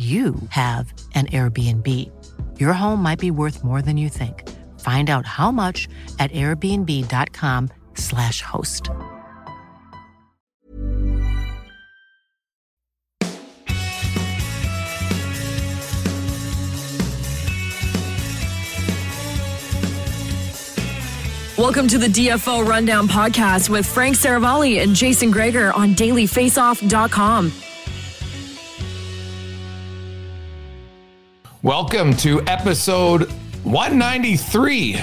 you have an Airbnb. Your home might be worth more than you think. Find out how much at airbnb.com/slash host. Welcome to the DFO Rundown podcast with Frank Seravalli and Jason Gregor on dailyfaceoff.com. Welcome to episode 193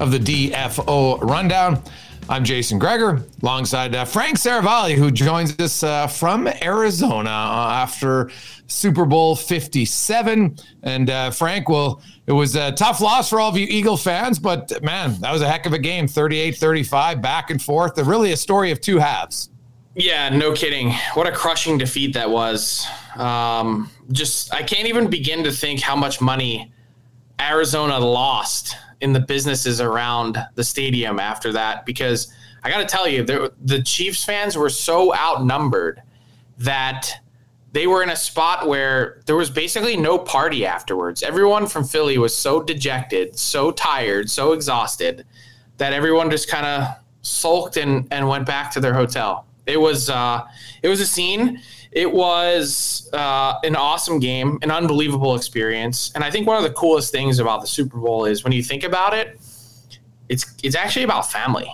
of the DFO Rundown. I'm Jason Gregor alongside uh, Frank Seravalli, who joins us uh, from Arizona uh, after Super Bowl 57. And uh, Frank, well, it was a tough loss for all of you Eagle fans, but man, that was a heck of a game 38 35, back and forth. Really a story of two halves. Yeah, no kidding. What a crushing defeat that was. Um, just, I can't even begin to think how much money Arizona lost in the businesses around the stadium after that. Because I got to tell you, the Chiefs fans were so outnumbered that they were in a spot where there was basically no party afterwards. Everyone from Philly was so dejected, so tired, so exhausted that everyone just kind of sulked and, and went back to their hotel. It was uh, it was a scene. It was uh, an awesome game, an unbelievable experience, and I think one of the coolest things about the Super Bowl is when you think about it, it's it's actually about family.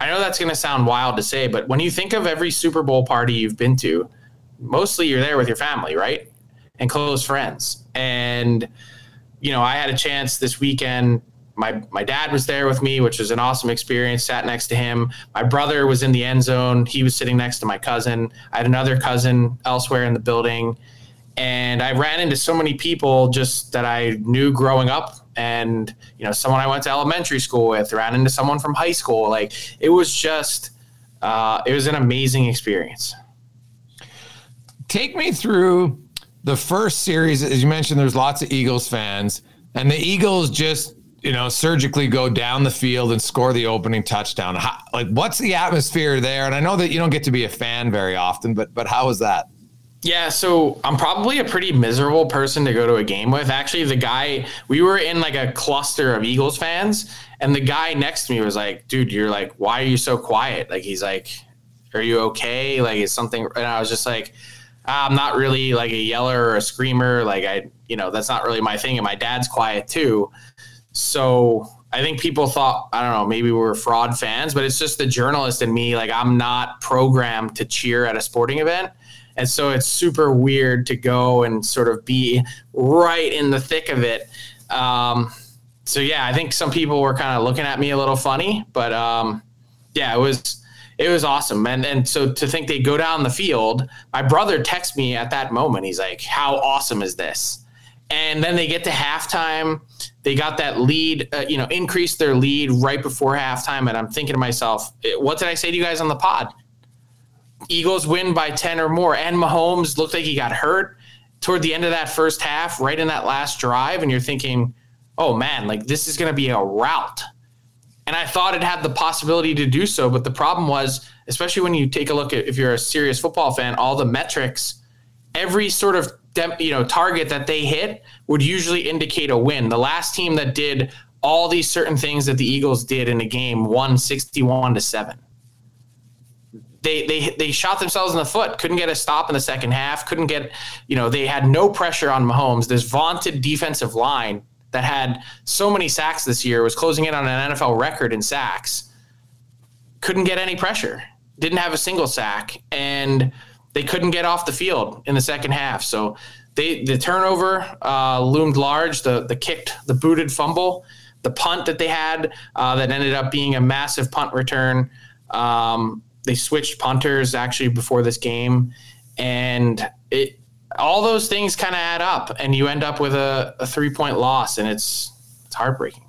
I know that's going to sound wild to say, but when you think of every Super Bowl party you've been to, mostly you're there with your family, right, and close friends. And you know, I had a chance this weekend my my dad was there with me, which was an awesome experience. Sat next to him. My brother was in the end zone. He was sitting next to my cousin. I had another cousin elsewhere in the building, and I ran into so many people just that I knew growing up, and you know, someone I went to elementary school with. Ran into someone from high school. Like it was just, uh, it was an amazing experience. Take me through the first series. As you mentioned, there's lots of Eagles fans, and the Eagles just you know, surgically go down the field and score the opening touchdown. How, like, what's the atmosphere there? And I know that you don't get to be a fan very often, but but how is that? Yeah, so I'm probably a pretty miserable person to go to a game with. Actually, the guy we were in like a cluster of Eagles fans, and the guy next to me was like, "Dude, you're like, why are you so quiet?" Like he's like, "Are you okay?" Like is something? And I was just like. Ah, I'm not really like a yeller or a screamer. Like I, you know, that's not really my thing. And my dad's quiet too. So I think people thought, I don't know, maybe we were fraud fans, but it's just the journalist in me. Like I'm not programmed to cheer at a sporting event. And so it's super weird to go and sort of be right in the thick of it. Um, so yeah, I think some people were kind of looking at me a little funny, but um, yeah, it was it was awesome. And and so to think they go down the field, my brother texts me at that moment. He's like, "How awesome is this?" And then they get to halftime. They got that lead, uh, you know, increased their lead right before halftime. And I'm thinking to myself, eh, what did I say to you guys on the pod? Eagles win by 10 or more. And Mahomes looked like he got hurt toward the end of that first half, right in that last drive. And you're thinking, oh man, like this is going to be a rout. And I thought it had the possibility to do so. But the problem was, especially when you take a look at if you're a serious football fan, all the metrics, every sort of you know target that they hit would usually indicate a win. The last team that did all these certain things that the Eagles did in a game won 61 to 7. They, they they shot themselves in the foot. Couldn't get a stop in the second half. Couldn't get, you know, they had no pressure on Mahomes. This vaunted defensive line that had so many sacks this year was closing in on an NFL record in sacks. Couldn't get any pressure. Didn't have a single sack, and they couldn't get off the field in the second half. So they the turnover uh, loomed large. The the kicked, the booted fumble, the punt that they had uh, that ended up being a massive punt return. Um, they switched punters actually before this game, and it all those things kind of add up, and you end up with a, a three point loss, and it's it's heartbreaking.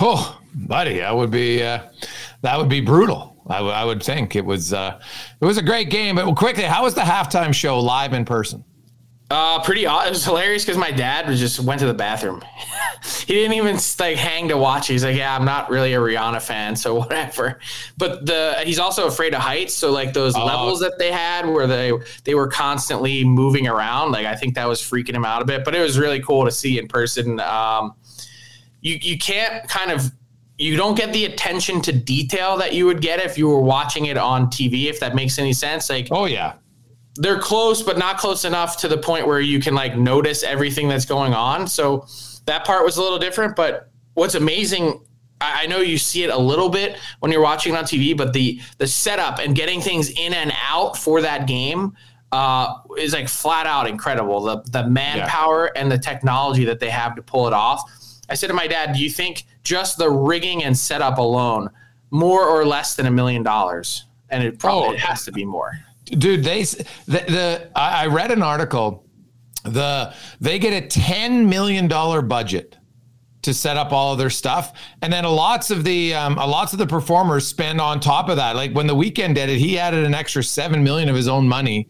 Oh, buddy, that would be uh, that would be brutal. I, w- I would think it was uh, it was a great game. But quickly, how was the halftime show live in person? Uh, pretty. It was hilarious because my dad was just went to the bathroom. he didn't even like hang to watch. He's like, yeah, I'm not really a Rihanna fan, so whatever. But the he's also afraid of heights. So like those oh. levels that they had where they they were constantly moving around. Like I think that was freaking him out a bit. But it was really cool to see in person. Um, you you can't kind of you don't get the attention to detail that you would get if you were watching it on TV, if that makes any sense. Like, oh yeah, they're close, but not close enough to the point where you can like notice everything that's going on. So that part was a little different. But what's amazing, I, I know you see it a little bit when you're watching it on TV, but the the setup and getting things in and out for that game. Uh, is like flat out incredible. The the manpower yeah. and the technology that they have to pull it off. I said to my dad, "Do you think just the rigging and setup alone, more or less than a million dollars, and it probably oh, it has to be more. Dude, they the, the I read an article. The they get a ten million dollar budget to set up all of their stuff, and then lots of the um, lots of the performers spend on top of that. Like when the Weeknd did it, he added an extra seven million of his own money,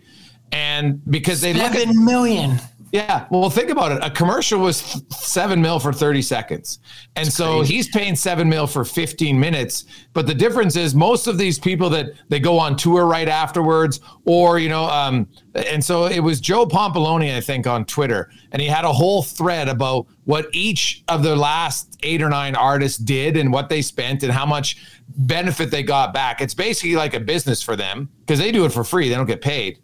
and because they seven look at million. Yeah. Well, think about it. A commercial was seven mil for 30 seconds. And That's so crazy. he's paying seven mil for 15 minutes. But the difference is most of these people that they go on tour right afterwards, or, you know, um, and so it was Joe Pompliano, I think, on Twitter. And he had a whole thread about what each of the last eight or nine artists did and what they spent and how much benefit they got back. It's basically like a business for them because they do it for free, they don't get paid.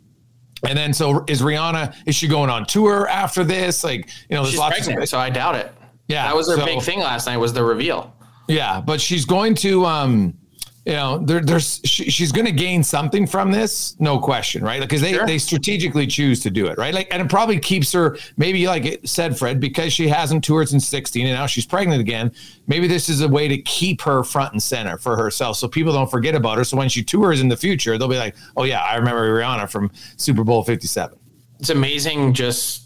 And then, so is Rihanna? Is she going on tour after this? Like, you know, there's she's lots pregnant, of so I doubt it. Yeah, that was their so, big thing last night. Was the reveal? Yeah, but she's going to. um you know, there, there's she, she's going to gain something from this, no question, right? Because they sure. they strategically choose to do it, right? Like, and it probably keeps her maybe like it said Fred because she hasn't toured since 16 and now she's pregnant again. Maybe this is a way to keep her front and center for herself, so people don't forget about her. So when she tours in the future, they'll be like, "Oh yeah, I remember Rihanna from Super Bowl 57." It's amazing, just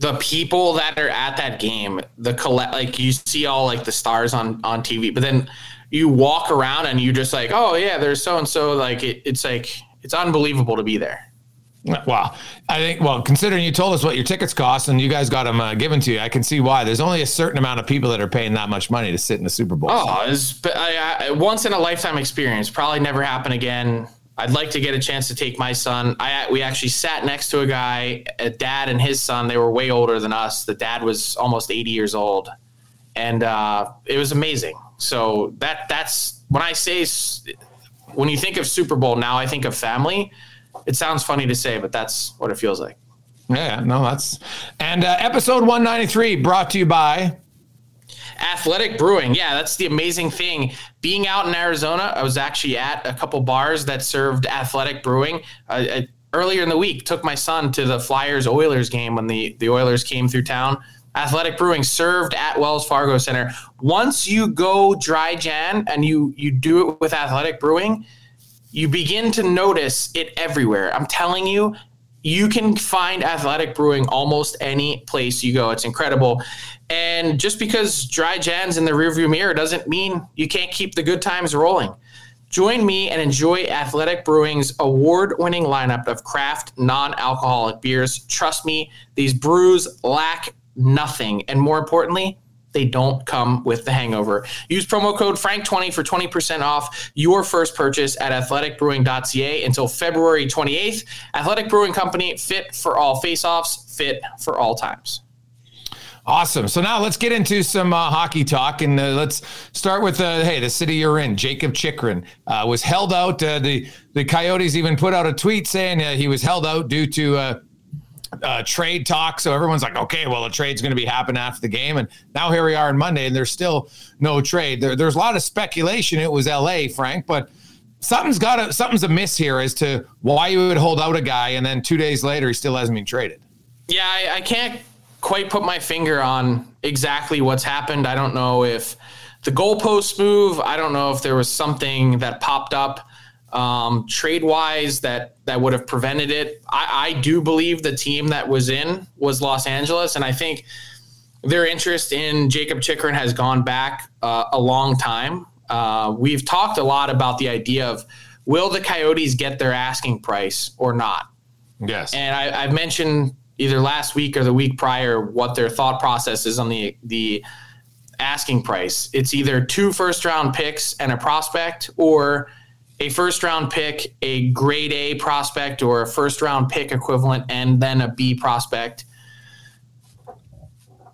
the people that are at that game, the collect like you see all like the stars on on TV, but then you walk around and you just like, oh yeah, there's so and so. Like it, it's like it's unbelievable to be there. Wow. I think, well, considering you told us what your tickets cost and you guys got them uh, given to you, I can see why. There's only a certain amount of people that are paying that much money to sit in the Super Bowl. Oh, it's I, I, once in a lifetime experience. Probably never happen again. I'd like to get a chance to take my son. I we actually sat next to a guy, a dad and his son. They were way older than us. The dad was almost 80 years old, and uh, it was amazing. So that that's when I say when you think of Super Bowl now, I think of family. It sounds funny to say, but that's what it feels like. Yeah, no, that's and uh, episode 193 brought to you by Athletic Brewing. Yeah, that's the amazing thing. Being out in Arizona, I was actually at a couple bars that served Athletic Brewing. Uh, earlier in the week took my son to the Flyers Oilers game when the, the Oilers came through town. Athletic Brewing served at Wells Fargo Center. Once you go dry Jan and you you do it with Athletic Brewing, you begin to notice it everywhere. I'm telling you, you can find Athletic Brewing almost any place you go. It's incredible. And just because dry Jan's in the rearview mirror doesn't mean you can't keep the good times rolling. Join me and enjoy Athletic Brewing's award winning lineup of craft non alcoholic beers. Trust me, these brews lack nothing. And more importantly, they don't come with the hangover. Use promo code FRANK20 for 20% off your first purchase at athleticbrewing.ca until February 28th. Athletic Brewing Company, fit for all face-offs, fit for all times. Awesome. So now let's get into some uh, hockey talk, and uh, let's start with uh, hey, the city you're in. Jakob Chychrun uh, was held out. Uh, the the Coyotes even put out a tweet saying uh, he was held out due to Uh, trade talk. So everyone's like, okay, well, the trade's going to be happening after the game, and now here we are on Monday, and there's still no trade. There, there's a lot of speculation. It was L.A. Frank, but something's got to something's amiss here as to why you would hold out a guy, and then two days later he still hasn't been traded. Yeah, I, I can't quite put my finger on exactly what's happened. I don't know if the goalposts move. I don't know if there was something that popped up um, trade wise that that would have prevented it. I, I do believe the team that was in was Los Angeles, and I think their interest in Jakob Chychrun has gone back uh, a long time. Uh, we've talked a lot about the idea of will the Coyotes get their asking price or not. Yes, and I, I've mentioned either last week or the week prior what their thought process is on the the asking price. It's either two first round picks and a prospect or a first round pick, a grade A prospect or a first round pick equivalent and then a B prospect.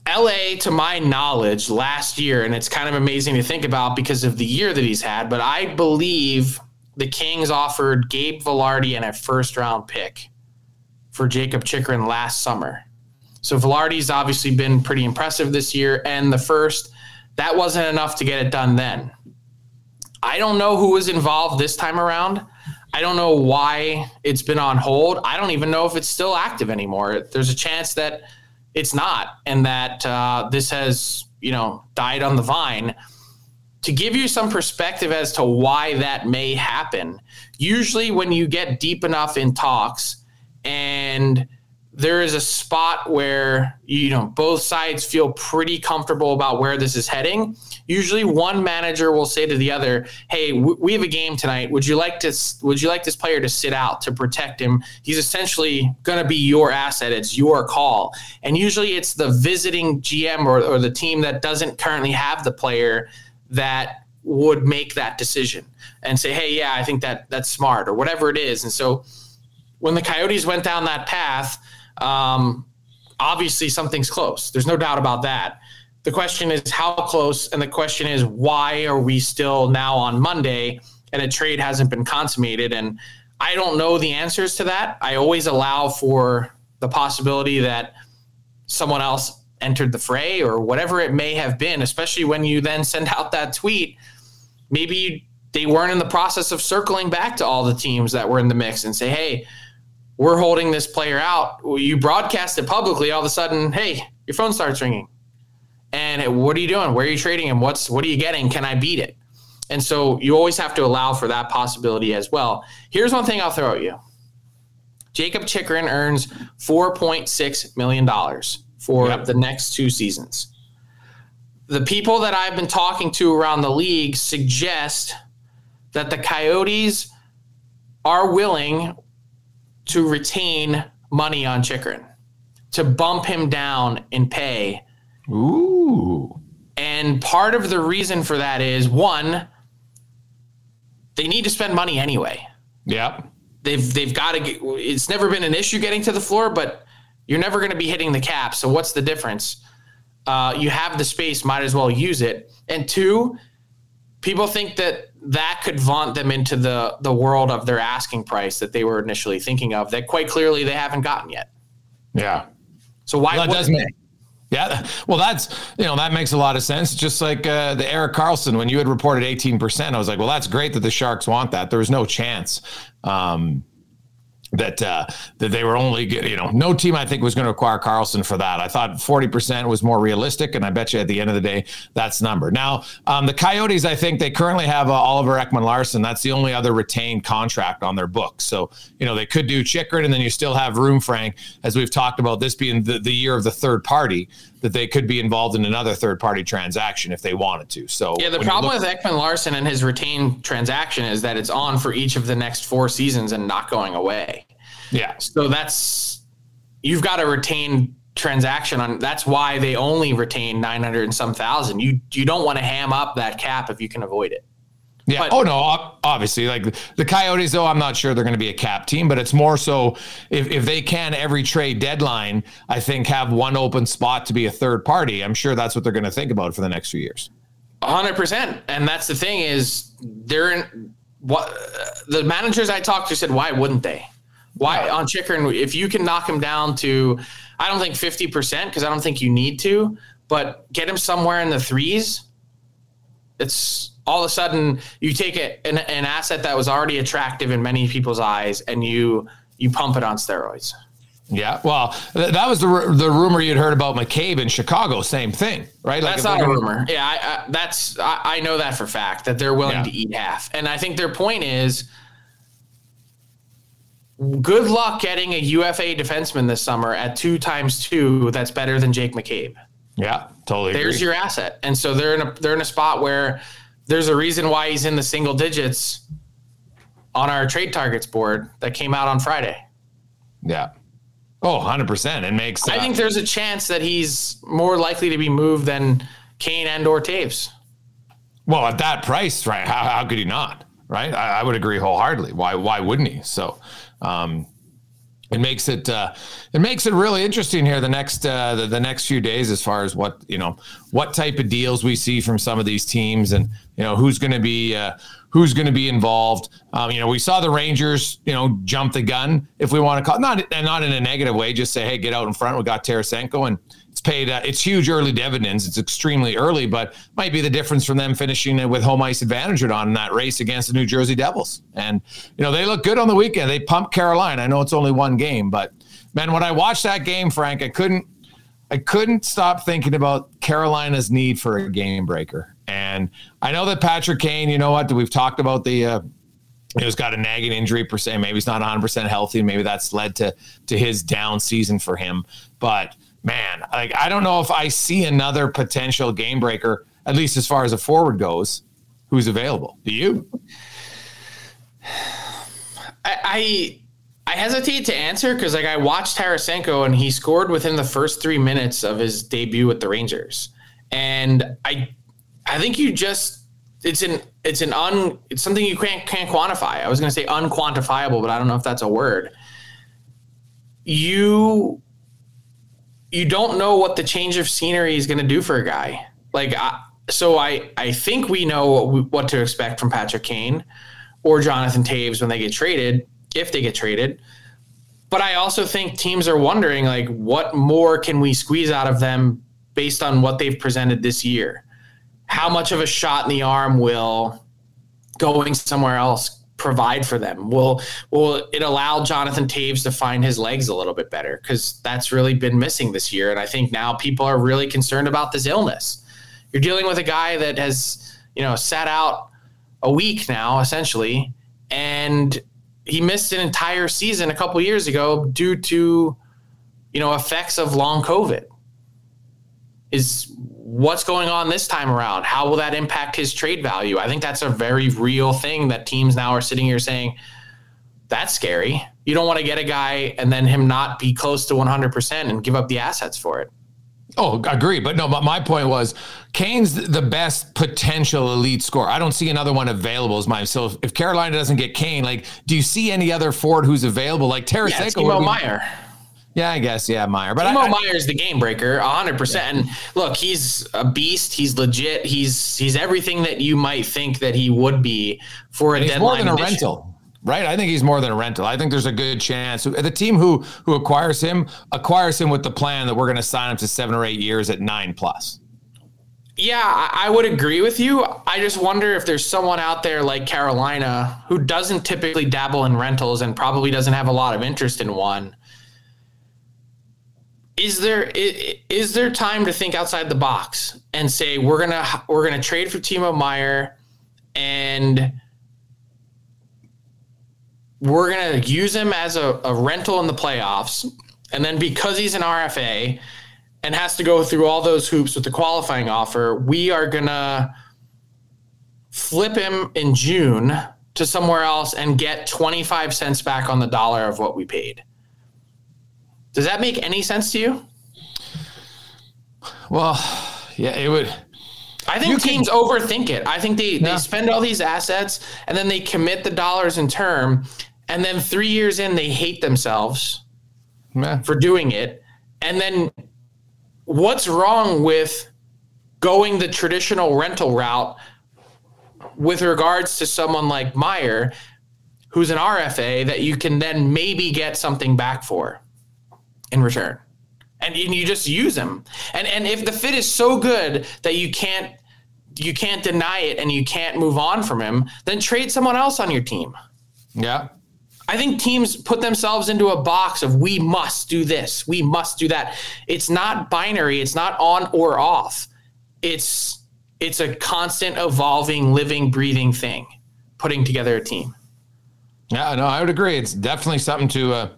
LA, to my knowledge, last year, and it's kind of amazing to think about because of the year that he's had, but I believe the Kings offered Gabe Vilardi and a first round pick for Jakob Chychrun last summer. So Vilardi's obviously been pretty impressive this year. And the first, that wasn't enough to get it done then. I don't know who was involved this time around. I don't know why it's been on hold. I don't even know if it's still active anymore. There's a chance that it's not, and that uh, this has, you know, died on the vine. To give you some perspective as to why that may happen, usually when you get deep enough in talks, and there is a spot where you know both sides feel pretty comfortable about where this is heading. Usually one manager will say to the other hey we have a game tonight. Would you like to would you like this player to sit out to protect him? He's essentially going to be your asset. It's your call. And usually it's the visiting gm or, or the team that doesn't currently have the player that would make that decision and say hey yeah i think that that's smart or whatever it is. And so when the Coyotes went down that path, um, obviously something's close. There's no doubt about that. The question is how close, and the question is why are we still now on Monday and a trade hasn't been consummated? And I don't know the answers to that. I always allow for the possibility that someone else entered the fray or whatever it may have been, especially when you then send out that tweet. Maybe they weren't in the process of circling back to all the teams that were in the mix and say, hey, we're holding this player out. You broadcast it publicly, all of a sudden, hey, your phone starts ringing. And what are you doing? Where are you trading him? What's what are you getting? Can I beat it? And so you always have to allow for that possibility as well. Here's one thing I'll throw at you. Jakob Chychrun earns $4.6 million for yep. the next two seasons. The people that I've been talking to around the league suggest that the Coyotes are willing to retain money on Chychrun, to bump him down in pay. Ooh. And part of the reason for that is one, they need to spend money anyway. Yeah. They've they've got to get it's never been an issue getting to the floor, but you're never going to be hitting the cap. So what's the difference? Uh, you have the space, might as well use it. And two, people think that that could vaunt them into the the world of their asking price that they were initially thinking of that quite clearly they haven't gotten yet. Yeah. So why well, that does make yeah, well, that's you know that makes a lot of sense. Just like uh, the Erik Karlsson, when you had reported eighteen percent, I was like, well, that's great that the Sharks want that. There was no chance. Um, that uh, that they were only you know no team I think was going to acquire Karlsson for that. I thought forty percent was more realistic, and I bet you at the end of the day that's number. Now um, the Coyotes, I think they currently have uh, Oliver Ekman-Larsson. That's the only other retained contract on their books. So you know they could do Chychrun, and then you still have room, Frank, as we've talked about this being the, the year of the third party that they could be involved in another third party transaction if they wanted to. So yeah, the problem look- with Ekman-Larsson and his retained transaction is that it's on for each of the next four seasons and not going away. Yeah. So that's you've got to retain transaction on that's why they only retain 900 and some thousand. You you don't want to ham up that cap if you can avoid it. Yeah. But, oh no. Obviously, like the Coyotes, though, I'm not sure they're going to be a cap team, but it's more so if if they can every trade deadline, I think have one open spot to be a third party. I'm sure that's what they're going to think about for the next few years. hundred percent. And that's the thing is they're in what the managers I talked to said, why wouldn't they? Why on Chychrun, if you can knock him down to, I don't think 50%, because I don't think you need to, but get him somewhere in the threes, it's all of a sudden you take a, an, an asset that was already attractive in many people's eyes and you you pump it on steroids. Yeah, well, that was the the rumor you'd heard about McCabe in Chicago. Same thing, right? Like that's not a rumor. Yeah, I, I, that's I, I, know that for fact that they're willing yeah. to eat half, and I think their point is good luck getting a UFA defenseman this summer at two times two. That's better than Jake McCabe. Yeah, totally. There's agree. your asset, and so they're in a they're in a spot where there's a reason why he's in the single digits on our trade targets board that came out on Friday. Yeah. Oh, 100%. It makes uh, I think there's a chance that he's more likely to be moved than Kane and or Toews. Well, at that price, right? How, how could he not? Right? I, I would agree wholeheartedly. Why why wouldn't he? So um, it makes it uh, it makes it really interesting here the next uh, the, the, next few days as far as what you know what type of deals we see from some of these teams and you know who's going to be uh, who's going to be involved. Um, you know, we saw the Rangers you know jump the gun if we want to call not not in a negative way, just say hey get out in front. We got Tarasenko and paid. Uh, it's huge early dividends. It's extremely early, but might be the difference from them finishing with home ice advantage on in that race against the New Jersey Devils. And you know they look good on the weekend. They pumped Carolina. I know it's only one game, but man, when I watched that game, Frank, I couldn't. I couldn't stop thinking about Carolina's need for a game breaker. And I know that Patrick Kane, you know what? We've talked about the uh, he's got a nagging injury per se. Maybe he's not 100% healthy. Maybe that's led to to his down season for him. But man, like I don't know if I see another potential game breaker, at least as far as a forward goes, who's available. Do you? I I, I hesitate to answer because like I watched Tarasenko and he scored within the first three minutes of his debut with the Rangers, and I I think you just it's an it's an un it's something you can't can't quantify. I was going to say unquantifiable, but I don't know if that's a word. You you don't know what the change of scenery is going to do for a guy. Like, I, so I, I think we know what, we, what to expect from Patrick Kane or Jonathan Toews when they get traded, if they get traded. But I also think teams are wondering, like, what more can we squeeze out of them based on what they've presented this year? How much of a shot in the arm will going somewhere else provide for them? Will will it allow Jonathan Toews to find his legs a little bit better? Because that's really been missing this year. And I think now people are really concerned about this illness. You're dealing with a guy that has, you know, sat out a week now, essentially, and he missed an entire season a couple years ago due to, you know, effects of long COVID. Is what's going on this time around? How will that impact his trade value? I think that's a very real thing that teams now are sitting here saying, that's scary. You don't want to get a guy and then him not be close to 100% and give up the assets for it. Oh, agree. But no, but my point was Kane's the best potential elite scorer. I don't see another one available as mine. So if Carolina doesn't get Kane, like, do you see any other Ford who's available? Like Tarasenko? Yeah, Meier. Yeah, I guess. Yeah, Meier. But Timo Meier's the game breaker, hundred yeah. percent. And look, he's a beast. He's legit. He's he's everything that you might think that he would be for a he's deadline. More than a edition. rental. Right, I think he's more than a rental. I think there's a good chance the team who who acquires him acquires him with the plan that we're going to sign him to seven or eight years at nine plus. Yeah, I, I would agree with you. I just wonder if there's someone out there like Carolina who doesn't typically dabble in rentals and probably doesn't have a lot of interest in one. Is there is there time to think outside the box and say we're gonna we're gonna trade for Timo Meier and we're gonna use him as a, a rental in the playoffs, and then because he's an RFA and has to go through all those hoops with the qualifying offer, we are gonna flip him in June to somewhere else and get 25 cents back on the dollar of what we paid. Does that make any sense to you? Well, yeah, it would. I think You can- teams overthink it. I think they, they spend all these assets and then they commit the dollars in term, and then three years in, they hate themselves for doing it. And then what's wrong with going the traditional rental route with regards to someone like Meier, who's an RFA that you can then maybe get something back for in return? And, and you just use him. And and if the fit is so good that you can't you can't deny it and you can't move on from him, then trade someone else on your team. Yeah. I think teams put themselves into a box of we must do this, we must do that. It's not binary, it's not on or off. It's it's a constant evolving, living, breathing thing, putting together a team. Yeah, no, I would agree. It's definitely something to uh,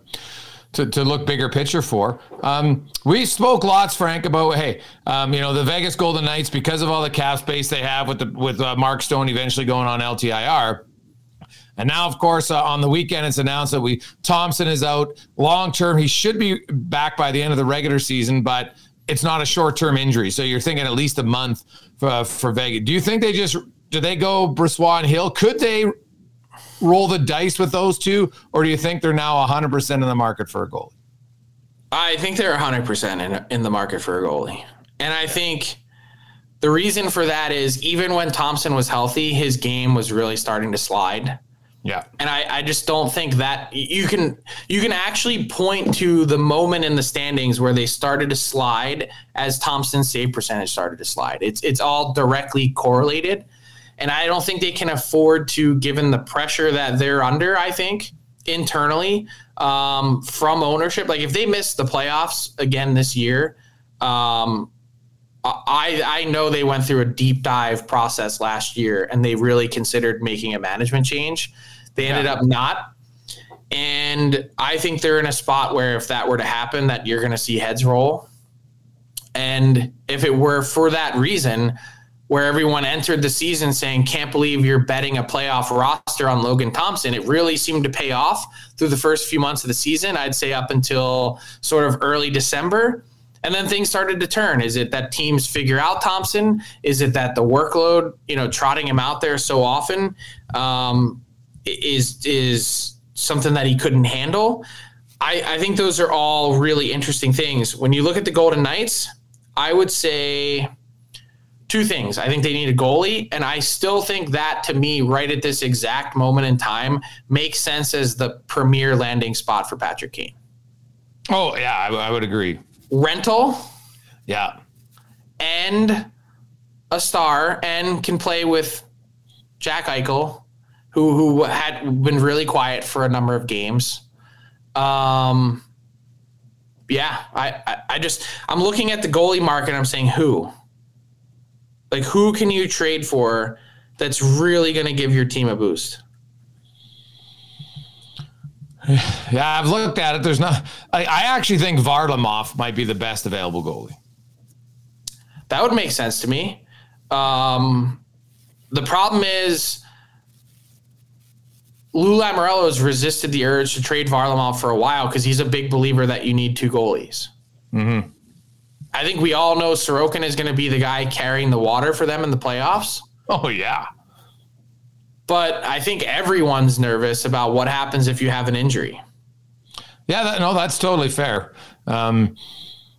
to, to look bigger picture for. Um, we spoke lots, Frank, about hey, um, you know, the Vegas Golden Knights because of all the cap space they have with the with uh, Mark Stone eventually going on LTIR. And now, of course, uh, on the weekend, it's announced that we Thompson is out long term. He should be back by the end of the regular season, but it's not a short term injury. So you're thinking at least a month for, for Vegas. Do you think they just do they go Brossoit and Hill? Could they roll the dice with those two, or do you think they're now 100% in the market for a goalie? I think they're 100% in, in the market for a goalie. And I think the reason for that is even when Thompson was healthy, his game was really starting to slide. Yeah. And I, I just don't think that you can you can actually point to the moment in the standings where they started to slide as Thompson's save percentage started to slide. It's it's all directly correlated. And I don't think they can afford to, given the pressure that they're under, I think, internally um, from ownership. Like if they miss the playoffs again this year, um, I I know they went through a deep dive process last year and they really considered making a management change. They ended up not. And I think they're in a spot where if that were to happen, that you're going to see heads roll. And if it were for that reason, where everyone entered the season saying, can't believe you're betting a playoff roster on Logan Thompson, it really seemed to pay off through the first few months of the season. I'd say up until sort of early December. And then things started to turn. Is it that teams figure out Thompson? Is it that the workload, you know, trotting him out there so often um, is is something that he couldn't handle? I, I think those are all really interesting things. When you look at the Golden Knights, I would say two things. I think they need a goalie, and I still think that to me, right at this exact moment in time, makes sense as the premier landing spot for Patrick Kane. Oh, yeah, I, I would agree. Rental Yeah. and a star, and can play with Jack Eichel, who who had been really quiet for a number of games. Um, yeah, I, I, I just I'm looking at the goalie market. I'm saying who, like who can you trade for that's really going to give your team a boost? Yeah, I've looked at it. There's not, I, I actually think Varlamov might be the best available goalie. That would make sense to me. Um, the problem is Lou Lamoriello has resisted the urge to trade Varlamov for a while because he's a big believer that you need two goalies. Mm-hmm. I think we all know Sorokin is going to be the guy carrying the water for them in the playoffs. Oh, yeah. But I think everyone's nervous about what happens if you have an injury. Yeah, that, no, that's totally fair. Um,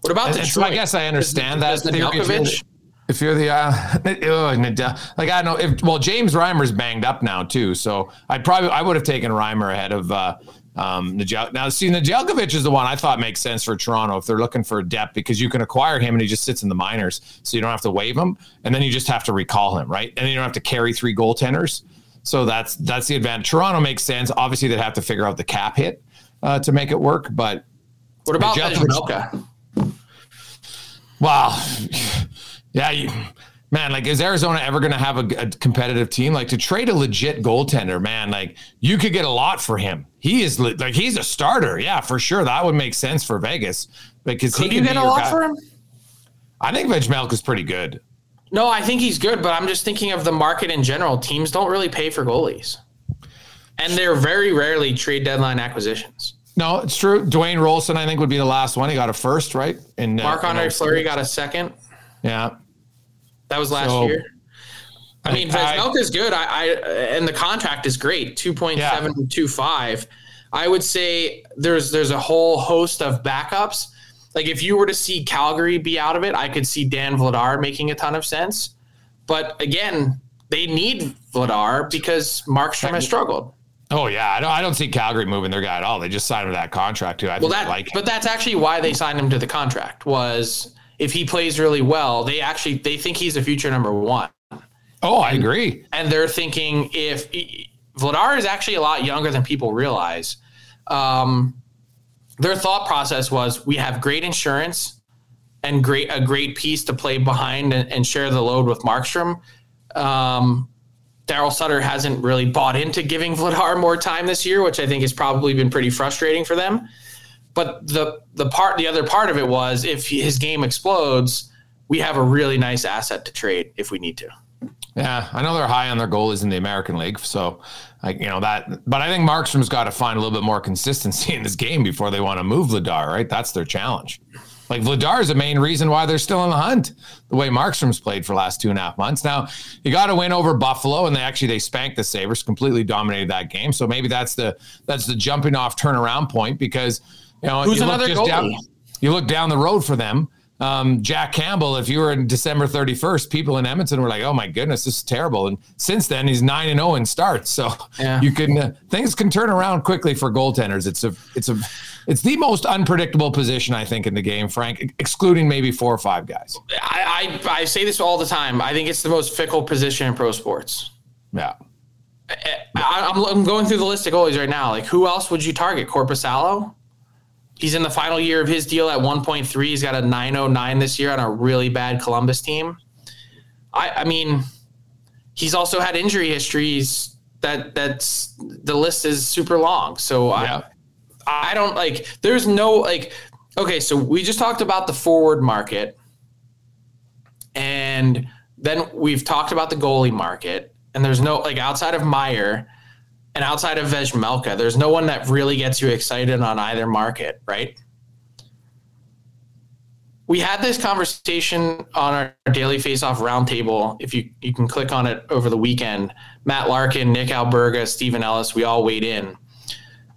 What about and so I guess I understand that. does. If you're the- If you're the, uh, oh, Nadal- like I don't know if well James Reimer's banged up now too, so I probably I would have taken Reimer ahead of uh, Um, now, see, Nedeljkovic is the one I thought makes sense for Toronto if they're looking for depth because you can acquire him and he just sits in the minors, so you don't have to waive him, and then you just have to recall him, right? And then you don't have to carry three goaltenders. So that's that's the advantage. Toronto makes sense. Obviously, they'd have to figure out the cap hit uh, to make it work. But what about Vejmelka? Wow, yeah, you, man. Like, is Arizona ever going to have a, a, competitive team? Like to trade a legit goaltender, man. Like you could get a lot for him. He is like he's a starter. Yeah, for sure. That would make sense for Vegas because could he you get a lot guy. for him? I think Vejmelka is pretty good. No, I think he's good, but I'm just thinking of the market in general. Teams don't really pay for goalies, and they're very rarely trade deadline acquisitions. No, it's true. Dwayne Roloson, I think, would be the last one. He got a first, right? And uh, Andre Fleury got a second. Yeah, that was last so, year. I mean, Vejmelka is good. I, I and the contract is great, two point seven two five. I would say there's there's a whole host of backups like if you were to see Calgary be out of it, I could see Dan Vladar making a ton of sense. But again, they need Vladar because Markstrom has struggled. Oh yeah, I don't. I don't see Calgary moving their guy at all. They just signed him to that contract too. I well, that, like, but that's actually why they signed him to the contract. Was if he plays really well, they actually they think he's a future number one. Oh, I agree. And they're thinking if Vladar is actually a lot younger than people realize. Um, their thought process was we have great insurance and great a great piece to play behind and, and share the load with Markstrom. Um, Daryl Sutter hasn't really bought into giving Vladar more time this year, which I think has probably been pretty frustrating for them. But the the part the other part of it was if his game explodes, we have a really nice asset to trade if we need to. Yeah, I know they're high on their goalies in the American League, so like you know that. But I think Markstrom's got to find a little bit more consistency in this game before they want to move Vladar. Right, that's their challenge. Like Vladar is the main reason why they're still in the hunt. The way Markstrom's played for the last two and a half months. Now you got to win over Buffalo, and they actually they spanked the Sabres, completely dominated that game. So maybe that's the that's the jumping off turnaround point because you know who's you another goalie? Down, you look down the road for them um, Jack Campbell, if you were in December 31st, people in Edmonton were like, "Oh my goodness, this is terrible." And since then, he's nine and zero in starts. So yeah. you can uh, things can turn around quickly for goaltenders. It's a it's a it's the most unpredictable position I think in the game, Frank, excluding maybe four or five guys. I I, I say this all the time. I think it's the most fickle position in pro sports. Yeah. I, I'm, I'm going through the list of goalies right now. Like, who else would you target? Korpisalo? He's in the final year of his deal at 1.3. He's got a 909 this year on a really bad Columbus team. I, I mean, he's also had injury histories that that's the list is super long. So yeah. I I don't like there's no like okay, so we just talked about the forward market and then we've talked about the goalie market and there's no like outside of Meier, and outside of Vejmelka, there's no one that really gets you excited on either market, right? We had this conversation on our daily face-off roundtable. If you you can click on it over the weekend, Matt Larkin, Nick Alberga, Stephen Ellis, we all weighed in.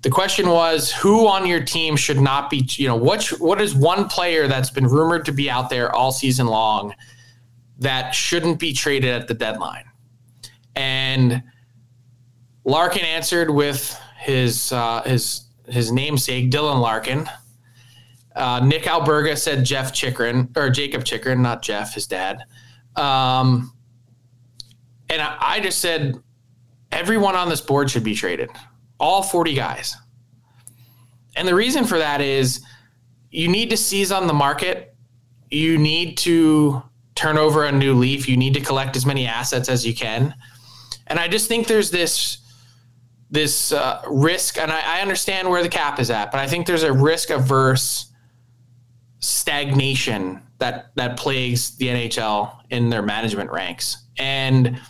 The question was, who on your team should not be? You know, what what is one player that's been rumored to be out there all season long that shouldn't be traded at the deadline? And Larkin answered with his uh, his his namesake Dylan Larkin. Uh, Nick Alberga said Jeff Chychrun or Jakob Chychrun, not Jeff, his dad. Um, and I, I just said everyone on this board should be traded, all forty guys. And the reason for that is you need to seize on the market. You need to turn over a new leaf. You need to collect as many assets as you can. And I just think there's this this uh, risk, and I, I understand where the cap is at, but I think there's a risk averse stagnation that that plagues the NHL in their management ranks. And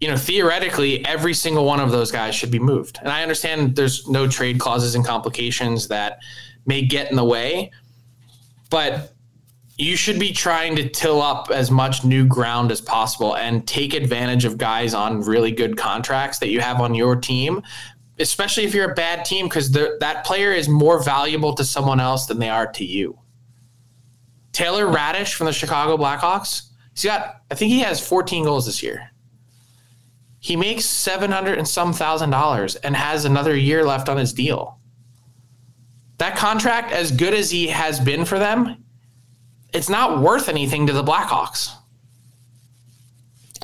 you know, theoretically, every single one of those guys should be moved. And I understand there's no trade clauses and complications that may get in the way, but you should be trying to till up as much new ground as possible and take advantage of guys on really good contracts that you have on your team especially if you're a bad team because that player is more valuable to someone else than they are to you taylor raddysh from the chicago blackhawks he's got i think he has 14 goals this year He makes seven hundred and some thousand dollars and has another year left on his deal. That contract, as good as he has been for them, it's not worth anything to the Blackhawks.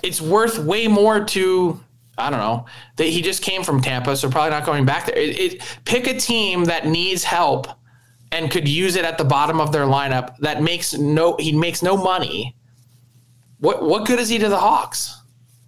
It's worth way more to I don't know that he just came from Tampa, so probably not going back there. It, it, pick a team that needs help and could use it at the bottom of their lineup that makes no he makes no money. What what good is he to the Hawks?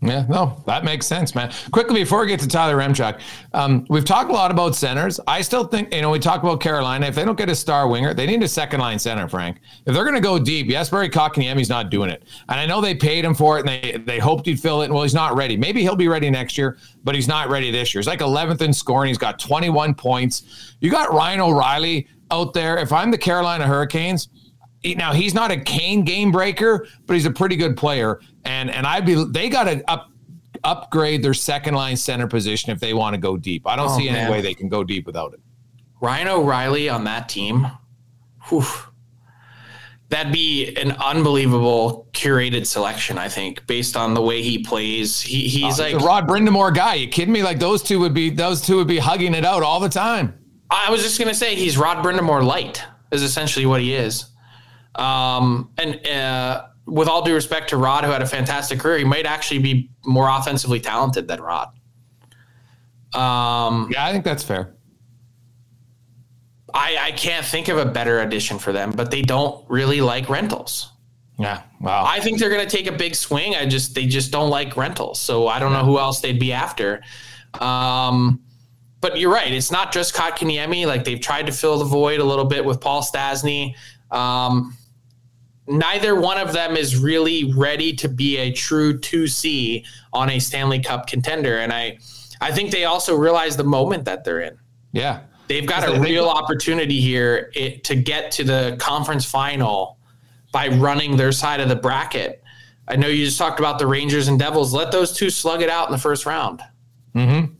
Yeah, no, that makes sense, man. Quickly before we get to Tyler Yaremchuk, um, we've talked a lot about centers. I still think, you know, we talk about Carolina. If they don't get a star winger, they need a second line center, Frank. If they're going to go deep, Jesperi Kotkaniemi's not doing it. And I know they paid him for it and they, they hoped he'd fill it. Well, he's not ready. Maybe he'll be ready next year, but he's not ready this year. He's like 11th in scoring. He's got 21 points. You got Ryan O'Reilly out there. If I'm the Carolina Hurricanes, now he's not a Kane game breaker, but he's a pretty good player. And and I'd be they got to up upgrade their second line center position if they want to go deep. I don't oh, see any way they can go deep without it. Ryan O'Reilly on that team, whew, that'd be an unbelievable curated selection. I think based on the way he plays, he, he's uh, like a Rod Brind'Amour guy. You kidding me? Like those two would be those two would be hugging it out all the time. I was just gonna say he's Rod Brind'Amour light is essentially what he is. Um, and uh, with all due respect to Rod, who had a fantastic career, he might actually be more offensively talented than Rod. Um, yeah, I think that's fair. I, I can't think of a better addition for them, but they don't really like rentals. Yeah, wow. I think they're going to take a big swing. I just they just don't like rentals, so I don't know who else they'd be after. Um, but you're right; it's not just Kotkaniemi. Like they've tried to fill the void a little bit with Paul Stastny. Um, neither one of them is really ready to be a true 2C on a Stanley Cup contender. And I, I think they also realize the moment that they're in. Yeah. They've got a real opportunity here it, to get to the conference final by running their side of the bracket. I know you just talked about the Rangers and Devils. Let those two slug it out in the first round. Mm-hmm.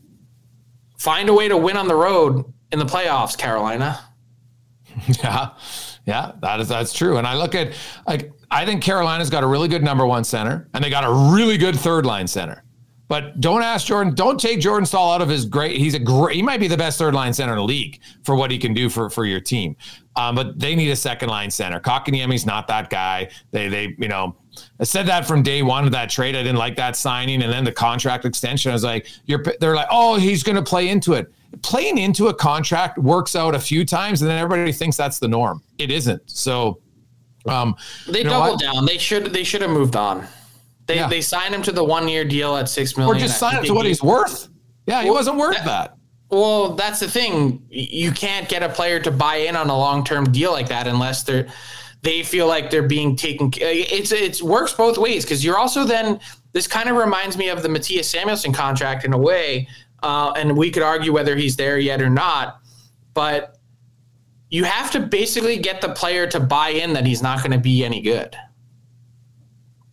Find a way to win on the road in the playoffs, Carolina. Yeah. Yeah, that is that's true. And I look at like I think Carolina's got a really good number one center, and they got a really good third line center. But don't ask Jordan. Don't take Jordan Staal out of his great. He's a great. He might be the best third line center in the league for what he can do for for your team. Um, but they need a second line center. Kotkaniemi's not that guy. They they you know I said that from day one of that trade. I didn't like that signing, and then the contract extension. I was like, you're. They're like, oh, he's going to play into it playing into a contract works out a few times, and then everybody thinks that's the norm. It isn't. So um, they doubled down. They should they should have moved on. They yeah. they signed him to the one year deal at six million. Or just sign him to what he's worth. Yeah, he wasn't worth that, that. Well, that's the thing. You can't get a player to buy in on a long term deal like that unless they're they feel like they're being taken. It's it works both ways because you're also then. This kind of reminds me of the Mattias Samuelsson contract in a way uh, and we could argue whether he's there yet or not. But you have to basically get the player to buy in that he's not going to be any good.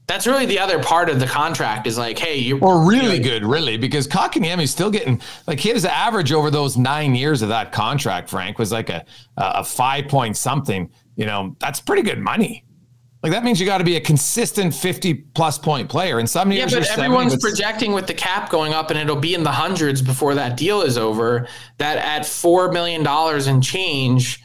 That's really the other part of the contract is like, hey, you're or really you're, good, really, because is still getting like his average over those nine years of that contract. Frank was like a a five point something. You know, that's pretty good money. Like that means you got to be a consistent 50 plus point player. And some years, yeah, but everyone's projecting with the cap going up, and it'll be in the hundreds before that deal is over. That at four million dollars and change,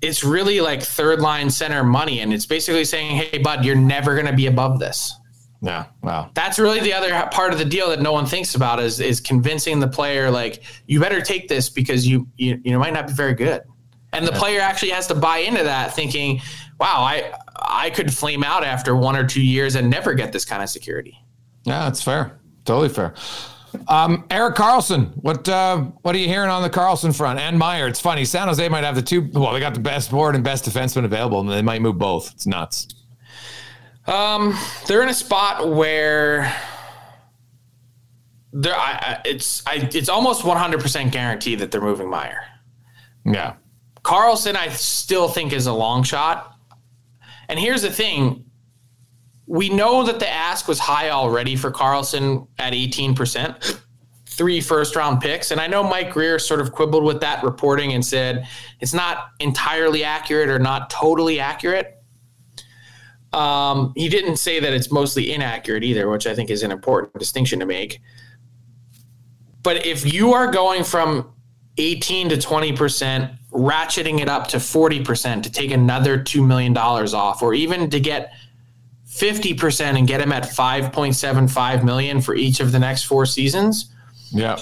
it's really like third line center money, and it's basically saying, "Hey, bud, you're never going to be above this." Yeah, wow. That's really the other part of the deal that no one thinks about is is convincing the player like you better take this because you you you might not be very good, and the player actually has to buy into that, thinking, "Wow, I." I could flame out after one or two years and never get this kind of security. Yeah, that's fair. Totally fair. Um, Erik Karlsson, what uh, what are you hearing on the Karlsson front? And Meier, it's funny. San Jose might have the two. Well, they got the best board and best defenseman available, and they might move both. It's nuts. Um, they're in a spot where they're. I, it's I, it's almost one hundred percent guaranteed that they're moving Meier. Yeah, Karlsson, I still think is a long shot. And here's the thing we know that the ask was high already for Karlsson at 18%, three first round picks. And I know Mike Grier sort of quibbled with that reporting and said it's not entirely accurate or not totally accurate. Um, he didn't say that it's mostly inaccurate either, which I think is an important distinction to make. But if you are going from 18 to 20%, ratcheting it up to 40% to take another $2 million off, or even to get 50% and get him at 5.75 million for each of the next four seasons, Yeah.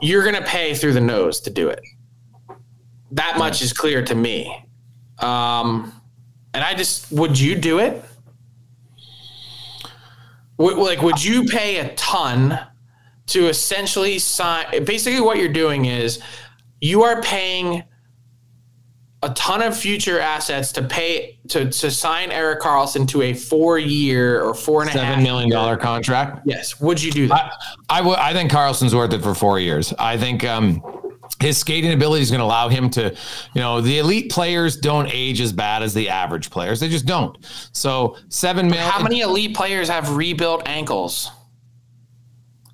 you're going to pay through the nose to do it. That much is clear to me. Um, and I just, would you do it? Would, like, would you pay a ton to essentially sign? Basically, what you're doing is you are paying a ton of future assets to pay to, to sign Erik Karlsson to a four year or four and a a half Seven million dollar contract. Yes. Would you do that? I, I would. I think Karlsson's worth it for four years. I think um, his skating ability is going to allow him to, you know, the elite players don't age as bad as the average players. They just don't. So seven million. How many elite players have rebuilt ankles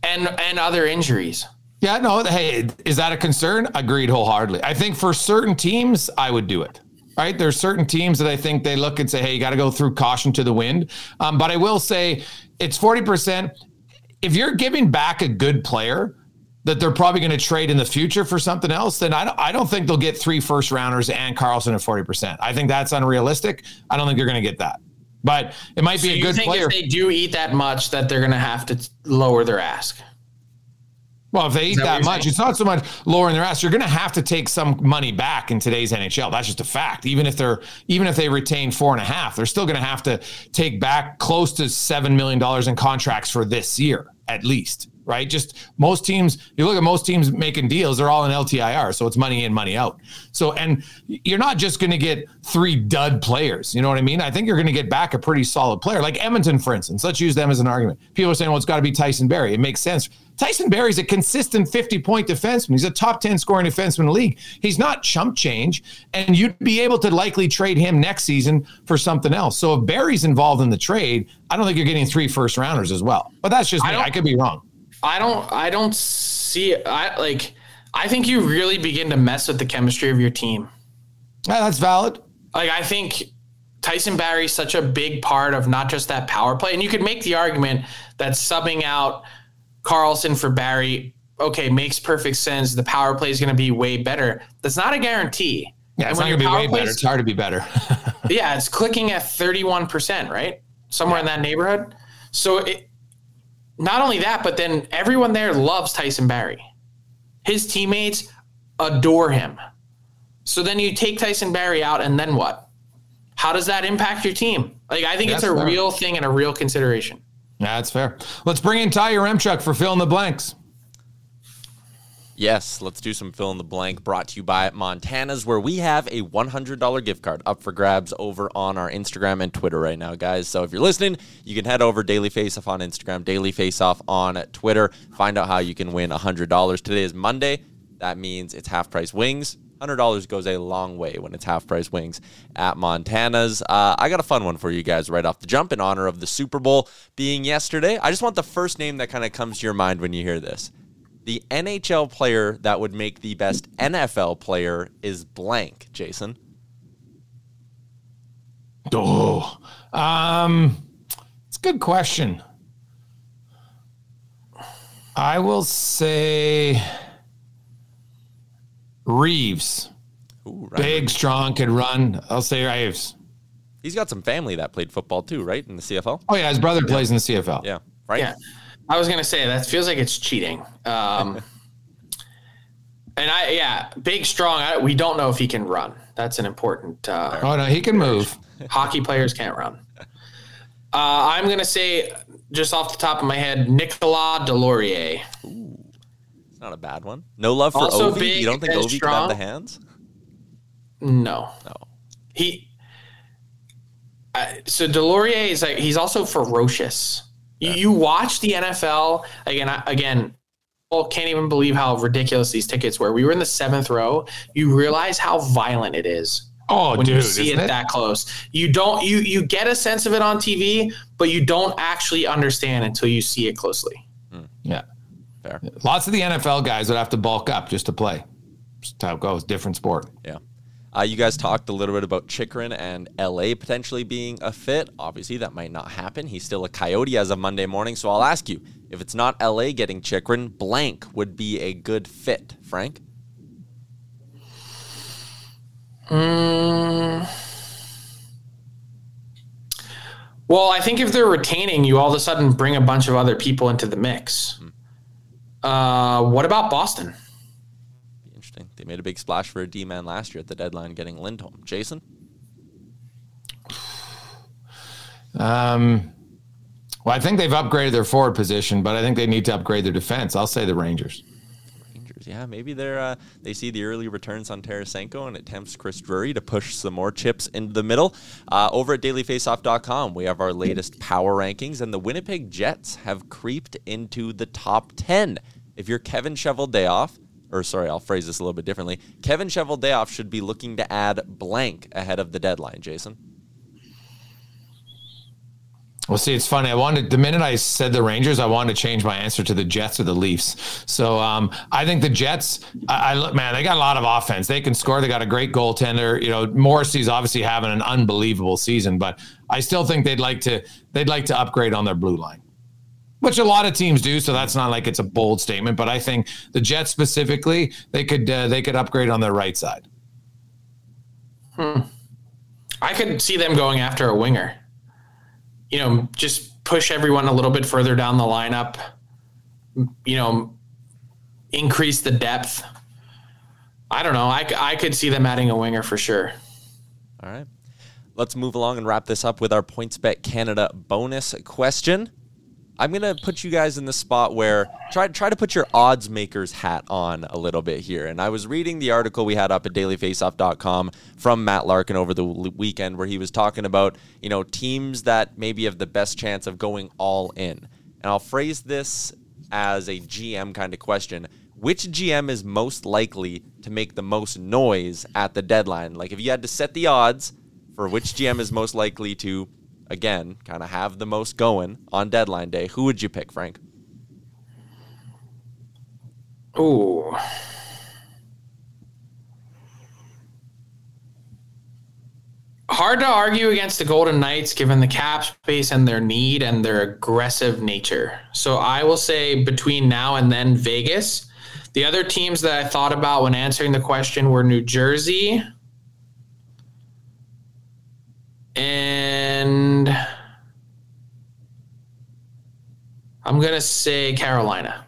and and other injuries? Yeah, no. Hey, is that a concern? Agreed wholeheartedly. I think for certain teams, I would do it. Right? There's certain teams that I think they look and say, "Hey, you got to go through caution to the wind." Um, but I will say, it's forty percent. If you're giving back a good player that they're probably going to trade in the future for something else, then I don't, I don't think they'll get three first rounders and Karlsson at forty percent. I think that's unrealistic. I don't think they're going to get that. But it might So be a good think player. if they do eat that much, that they're going to have to lower their ask? Well, if they eat that that much, saying? it's not so much lowering their ass. You're going to have to take some money back in today's NHL. That's just a fact. Even if they're even if they retain four and a half, they're still going to have to take back close to seven million dollars in contracts for this year at least. Right? Just most teams. You look at most teams making deals; they're all in LTIR, so it's money in, money out. So, and you're not just going to get three dud players. You know what I mean? I think you're going to get back a pretty solid player, like Edmonton, for instance. Let's use them as an argument. People are saying, "Well, it's got to be Tyson Barrie." It makes sense. Tyson Barrie's a consistent 50 point defenseman. He's a top 10 scoring defenseman in the league. He's not chump change, and you'd be able to likely trade him next season for something else. So if Barrie's involved in the trade, I don't think you're getting three first rounders as well. But that's just me. don't- I could be wrong. I don't. I don't see. I like. I think you really begin to mess with the chemistry of your team. Yeah, that's valid. Like I think Tyson Barrie's such a big part of not just that power play, and you could make the argument that subbing out Karlsson for Barrie, okay, makes perfect sense. The power play is going to be way better. That's not a guarantee. Yeah, it's not going to be way better. It's hard to be better. yeah, it's clicking at 31%, right? Somewhere in that neighborhood. So it not only that, but then everyone there loves Tyson Barrie. His teammates adore him. So then you take Tyson Barrie out and then what? How does that impact your team? Like I think it's a fair. real thing and a real consideration. yeah, that's fair. Let's bring in Ty Yaremchuk for fill in the blanks. Yes, let's do some fill in the blank brought to you by Montana's, where we have a $100 gift card up for grabs over on our Instagram and Twitter right now, guys. So if you're listening, you can head over Daily Face Off on Instagram, Daily Face Off on Twitter. Find out how you can win $100. Today is Monday. That means it's half price wings. $100 goes a long way when it's half price wings at Montana's. Uh, I got a fun one for you guys right off the jump in honor of the Super Bowl being yesterday. I just want the first name that kind of comes to your mind when you hear this the NHL player that would make the best NFL player is blank, Jason. Oh, um, it's a good question. I will say Reaves. Ooh, Ryan Big, strong, could run. I'll say Reaves. He's got some family that played football too, right? In the CFL? Oh yeah, his brother plays in the CFL. Yeah. Right? Yeah. I was gonna say that feels like it's cheating. Um, and I, yeah, big, strong. I, we don't know if he can run. That's an important. Uh, Oh no, he can move. hockey players can't run. Uh, I'm gonna say, just off the top of my head, Nicolas Deslauriers. It's not a bad one. No love for Also Ovi. You don't think Ovi can strong. have the hands? No, No. he. Uh, so Delorier is like he's also ferocious. You, you watch the NFL again. Again, people can't even believe how ridiculous these tickets were. We were in the seventh row. You realize how violent it is Oh, when dude, you see it, it? that close. You don't. You you get a sense of it on TV, but you don't actually understand until you see it closely. Hmm. yeah. Fair. Lots of the NFL guys would have to bulk up just to play. Just how it goes. Different sport. Yeah. Uh, you guys talked a little bit about Chychrun and LA potentially being a fit. Obviously, that might not happen. He's still a Coyote as of Monday morning. So I'll ask you if it's not LA getting Chychrun, blank would be a good fit. Frank? Mm. Well, I think if they're retaining, you all of a sudden bring a bunch of other people into the mix. Uh, what about Boston? Made a big splash for a D man last year at the deadline, getting Lindholm. Jason? Um, well, I think they've upgraded their forward position, but I think they need to upgrade their defense. I'll say the Rangers. Rangers, yeah, maybe they're uh, they see the early returns on Tarasenko and it tempts Chris Drury to push some more chips into the middle. Uh, over at dailyfaceoff.com, we have our latest power rankings, and the Winnipeg Jets have creeped into the top ten. If you're Kevin Cheveldayoff, or sorry, I'll phrase this a little bit differently. Kevin Cheveldayoff should be looking to add blank ahead of the deadline. Jason. Well, see, it's funny. I wanted the minute I said the Rangers, I wanted to change my answer to the Jets or the Leafs. So um, I think the Jets. I, I look, man, they got a lot of offense. They can score. They got a great goaltender. You know, Morrissey's obviously having an unbelievable season, but I still think they'd like to. They'd like to upgrade on their blue line which a lot of teams do. So that's not like it's a bold statement, but I think the Jets specifically, they could uh, they could upgrade on their right side. Hmm. I could see them going after a winger. You know, just push everyone a little bit further down the lineup. You know, increase the depth. I don't know. I, I could see them adding a winger for sure. All right. Let's move along and wrap this up with our PointsBet Canada bonus question. I'm gonna put you guys in the spot where try try to put your odds makers hat on a little bit here. And I was reading the article we had up at dailyfaceoff.com from Matt Larkin over the weekend where he was talking about you know teams that maybe have the best chance of going all in. And I'll phrase this as a GM kind of question. Which GM is most likely to make the most noise at the deadline? Like if you had to set the odds for which GM is most likely to again, kind of have the most going on deadline day, who would you pick, Frank? Ooh. Hard to argue against the Golden Knights given the cap space and their need and their aggressive nature. So I will say between now and then, Vegas. The other teams that I thought about when answering the question were New Jersey, and I'm going to say Carolina.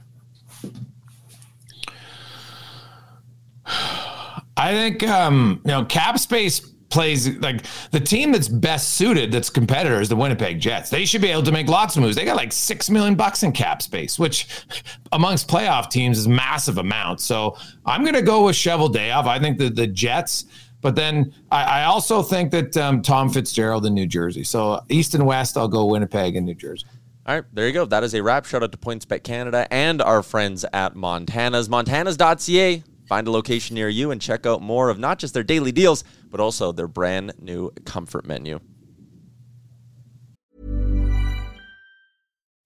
I think um, you know cap space plays like the team that's best suited that's competitor is the Winnipeg Jets. They should be able to make lots of moves. They got like six million bucks in cap space, which amongst playoff teams is massive amount. So I'm gonna go with Cheveldayoff. I think that the Jets but then I, I also think that um, Tom Fitzgerald in New Jersey. So East and West, I'll go Winnipeg and New Jersey. All right, there you go. That is a wrap. Shout out to PointsBet Canada and our friends at Montana's. Montana's.ca. Find a location near you and check out more of not just their daily deals, but also their brand new comfort menu.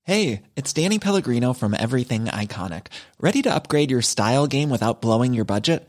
Hey, it's Danny Pellegrino from Everything Iconic. Ready to upgrade your style game without blowing your budget?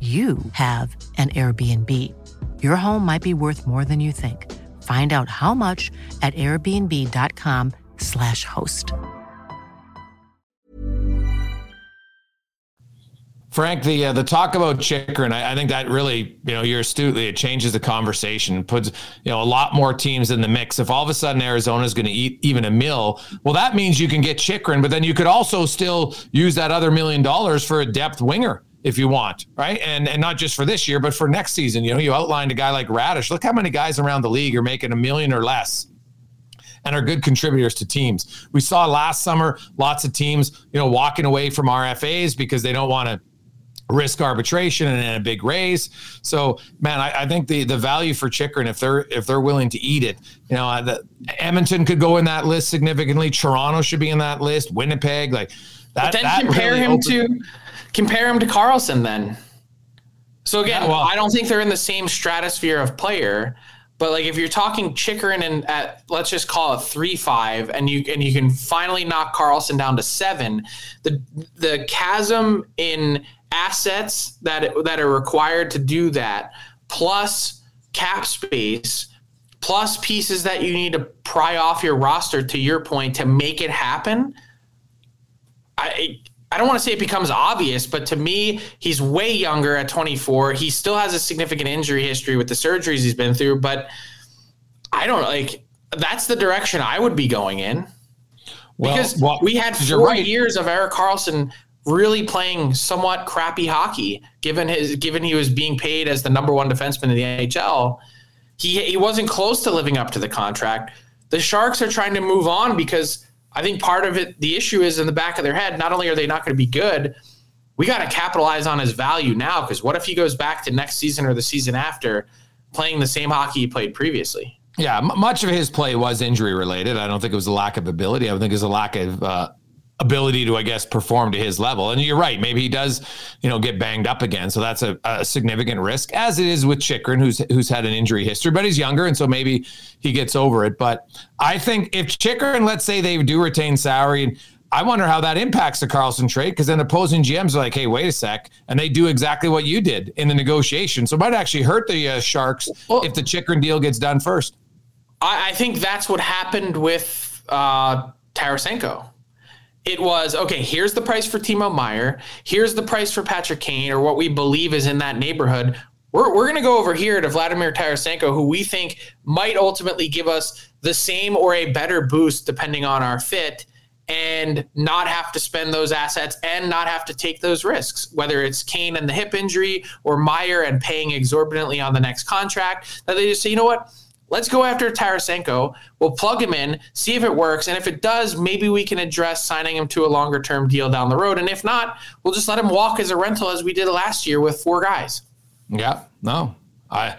you have an Airbnb. Your home might be worth more than you think. Find out how much at airbnb.com/slash host. Frank, the uh, the talk about Chychrun, I, I think that really, you know, you're astutely, it changes the conversation, puts, you know, a lot more teams in the mix. If all of a sudden Arizona is going to eat even a mill, well, that means you can get Chychrun, but then you could also still use that other million dollars for a depth winger if you want, right? And and not just for this year, but for next season. You know, you outlined a guy like Raddysh. Look how many guys around the league are making a million or less and are good contributors to teams. We saw last summer lots of teams, you know, walking away from RFAs because they don't want to risk arbitration and a big raise. So, man, I, I, think the the value for Chychrun, if they're if they're willing to eat it, you know, the, Edmonton could go in that list significantly. Toronto should be in that list. Winnipeg, like that. But then that compare really him opens- to compare him to Karlsson then. So again, yeah, well, I don't think they're in the same stratosphere of player. But like if you're talking Chychrun and at let's just call it three five, and you and you can finally knock Karlsson down to seven, the the chasm in assets that that are required to do that, plus cap space, plus pieces that you need to pry off your roster. To your point, to make it happen, I. I don't want to say it becomes obvious, but to me, he's way younger at 24. He still has a significant injury history with the surgeries he's been through, but I don't like that's the direction I would be going in. Well, because well, we had four right. years of Erik Karlsson really playing somewhat crappy hockey, given his given he was being paid as the number one defenseman in the NHL. He he wasn't close to living up to the contract. The Sharks are trying to move on because I think part of it, the issue is in the back of their head. Not only are they not going to be good, we got to capitalize on his value now. Because what if he goes back to next season or the season after, playing the same hockey he played previously? Yeah, m- much of his play was injury related. I don't think it was a lack of ability. I think it was a lack of uh, ability to, I guess, perform to his level. And you're right. Maybe he does, you know, get banged up again. So that's a, a significant risk, as it is with Chychrun, who's who's had an injury history, but he's younger, and so maybe he gets over it. But I think if Chychrun, let's say they do retain salary, and I wonder how that impacts the Karlsson trade because then opposing GMs are like, hey, wait a sec. And they do exactly what you did in the negotiation. So it might actually hurt the uh, Sharks well, if the Chychrun deal gets done first. I, I think that's what happened with uh, Tarasenko it was okay. Here's the price for Timo Meier, Here's the price for Patrick Kane, or what we believe is in that neighborhood. We're, we're going to go over here to Vladimir Tarasenko, who we think might ultimately give us the same or a better boost depending on our fit, and not have to spend those assets and not have to take those risks, whether it's Kane and the hip injury or Meier and paying exorbitantly on the next contract. That they just say, you know what? Let's go after Tarasenko. We'll plug him in, see if it works. And if it does, maybe we can address signing him to a longer term deal down the road. And if not, we'll just let him walk as a rental as we did last year with four guys. Yeah, no. I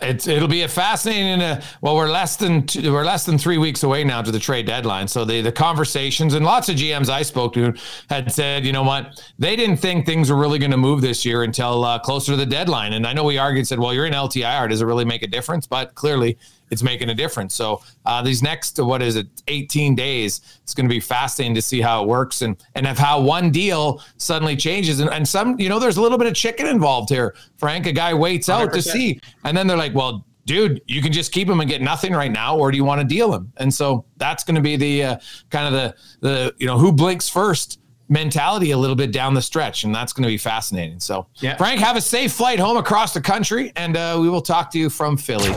it's it'll be a fascinating. Uh, well, we're less than two, we're less than three weeks away now to the trade deadline. So the the conversations and lots of GMs I spoke to had said, you know what, they didn't think things were really going to move this year until uh, closer to the deadline. And I know we argued, said, well, you're in LTIR, does it really make a difference? But clearly, it's making a difference. So uh, these next what is it, 18 days, it's going to be fascinating to see how it works and and if how one deal suddenly changes. And, and some, you know, there's a little bit of chicken involved here. Frank, a guy waits 100%. out to see, and then they're like, well, dude, you can just keep him and get nothing right now, or do you want to deal him? And so that's going to be the uh, kind of the the you know who blinks first mentality a little bit down the stretch, and that's going to be fascinating. So, yeah. Frank, have a safe flight home across the country, and uh, we will talk to you from Philly.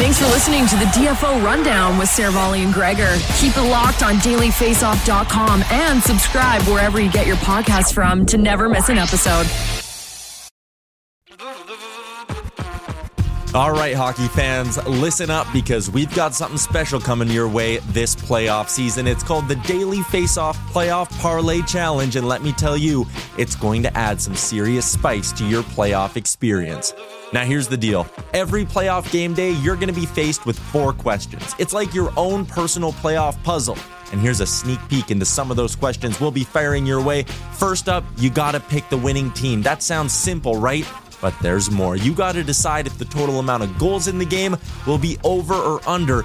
Thanks for listening to the DFO Rundown with Seravalli and Gregor. Keep it locked on dailyfaceoff.com and subscribe wherever you get your podcasts from to never miss an episode. All right, hockey fans, listen up because we've got something special coming your way this playoff season. It's called the Daily Faceoff Playoff Parlay Challenge, and let me tell you, it's going to add some serious spice to your playoff experience. Now, here's the deal every playoff game day, you're going to be faced with four questions. It's like your own personal playoff puzzle. And here's a sneak peek into some of those questions we'll be firing your way. First up, you got to pick the winning team. That sounds simple, right? but there's more. You got to decide if the total amount of goals in the game will be over or under